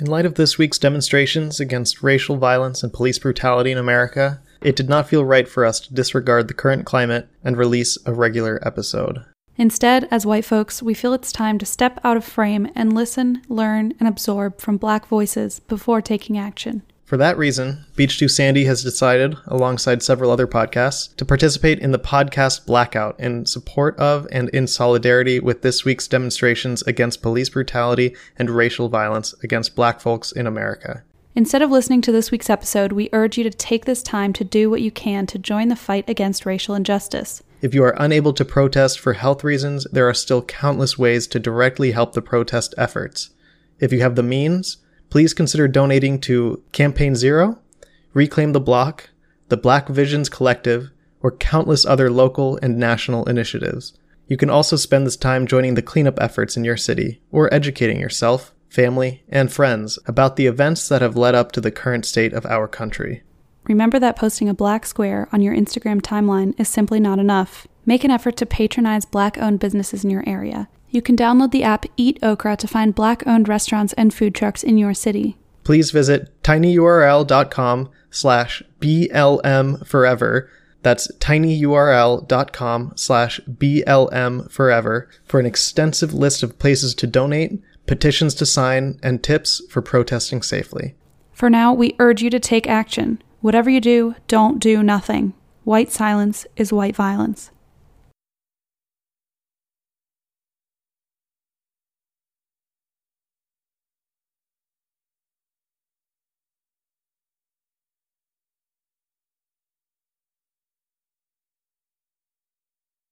In light of this week's demonstrations against racial violence and police brutality in America, it did not feel right for us to disregard the current climate and release a regular episode. Instead, as white folks, we feel it's time to step out of frame and listen, learn, and absorb from black voices before taking action. For that reason, Beach Too Sandy has decided, alongside several other podcasts, to participate in the podcast Blackout in support of and in solidarity with this week's demonstrations against police brutality and racial violence against black folks in America. Instead of listening to this week's episode, we urge you to take this time to do what you can to join the fight against racial injustice. If you are unable to protest for health reasons, there are still countless ways to directly help the protest efforts. If you have the means, please consider donating to Campaign Zero, Reclaim the Block, the Black Visions Collective, or countless other local and national initiatives. You can also spend this time joining the cleanup efforts in your city or educating yourself, family, and friends about the events that have led up to the current state of our country. Remember that posting a black square on your Instagram timeline is simply not enough. Make an effort to patronize black owned businesses in your area. You can download the app Eat Okra to find black owned restaurants and food trucks in your city. Please visit tinyurl.com slash BLM forever. That's tinyurl.com slash BLM forever for an extensive list of places to donate, petitions to sign, and tips for protesting safely. For now, we urge you to take action. Whatever you do, don't do nothing. White silence is white violence.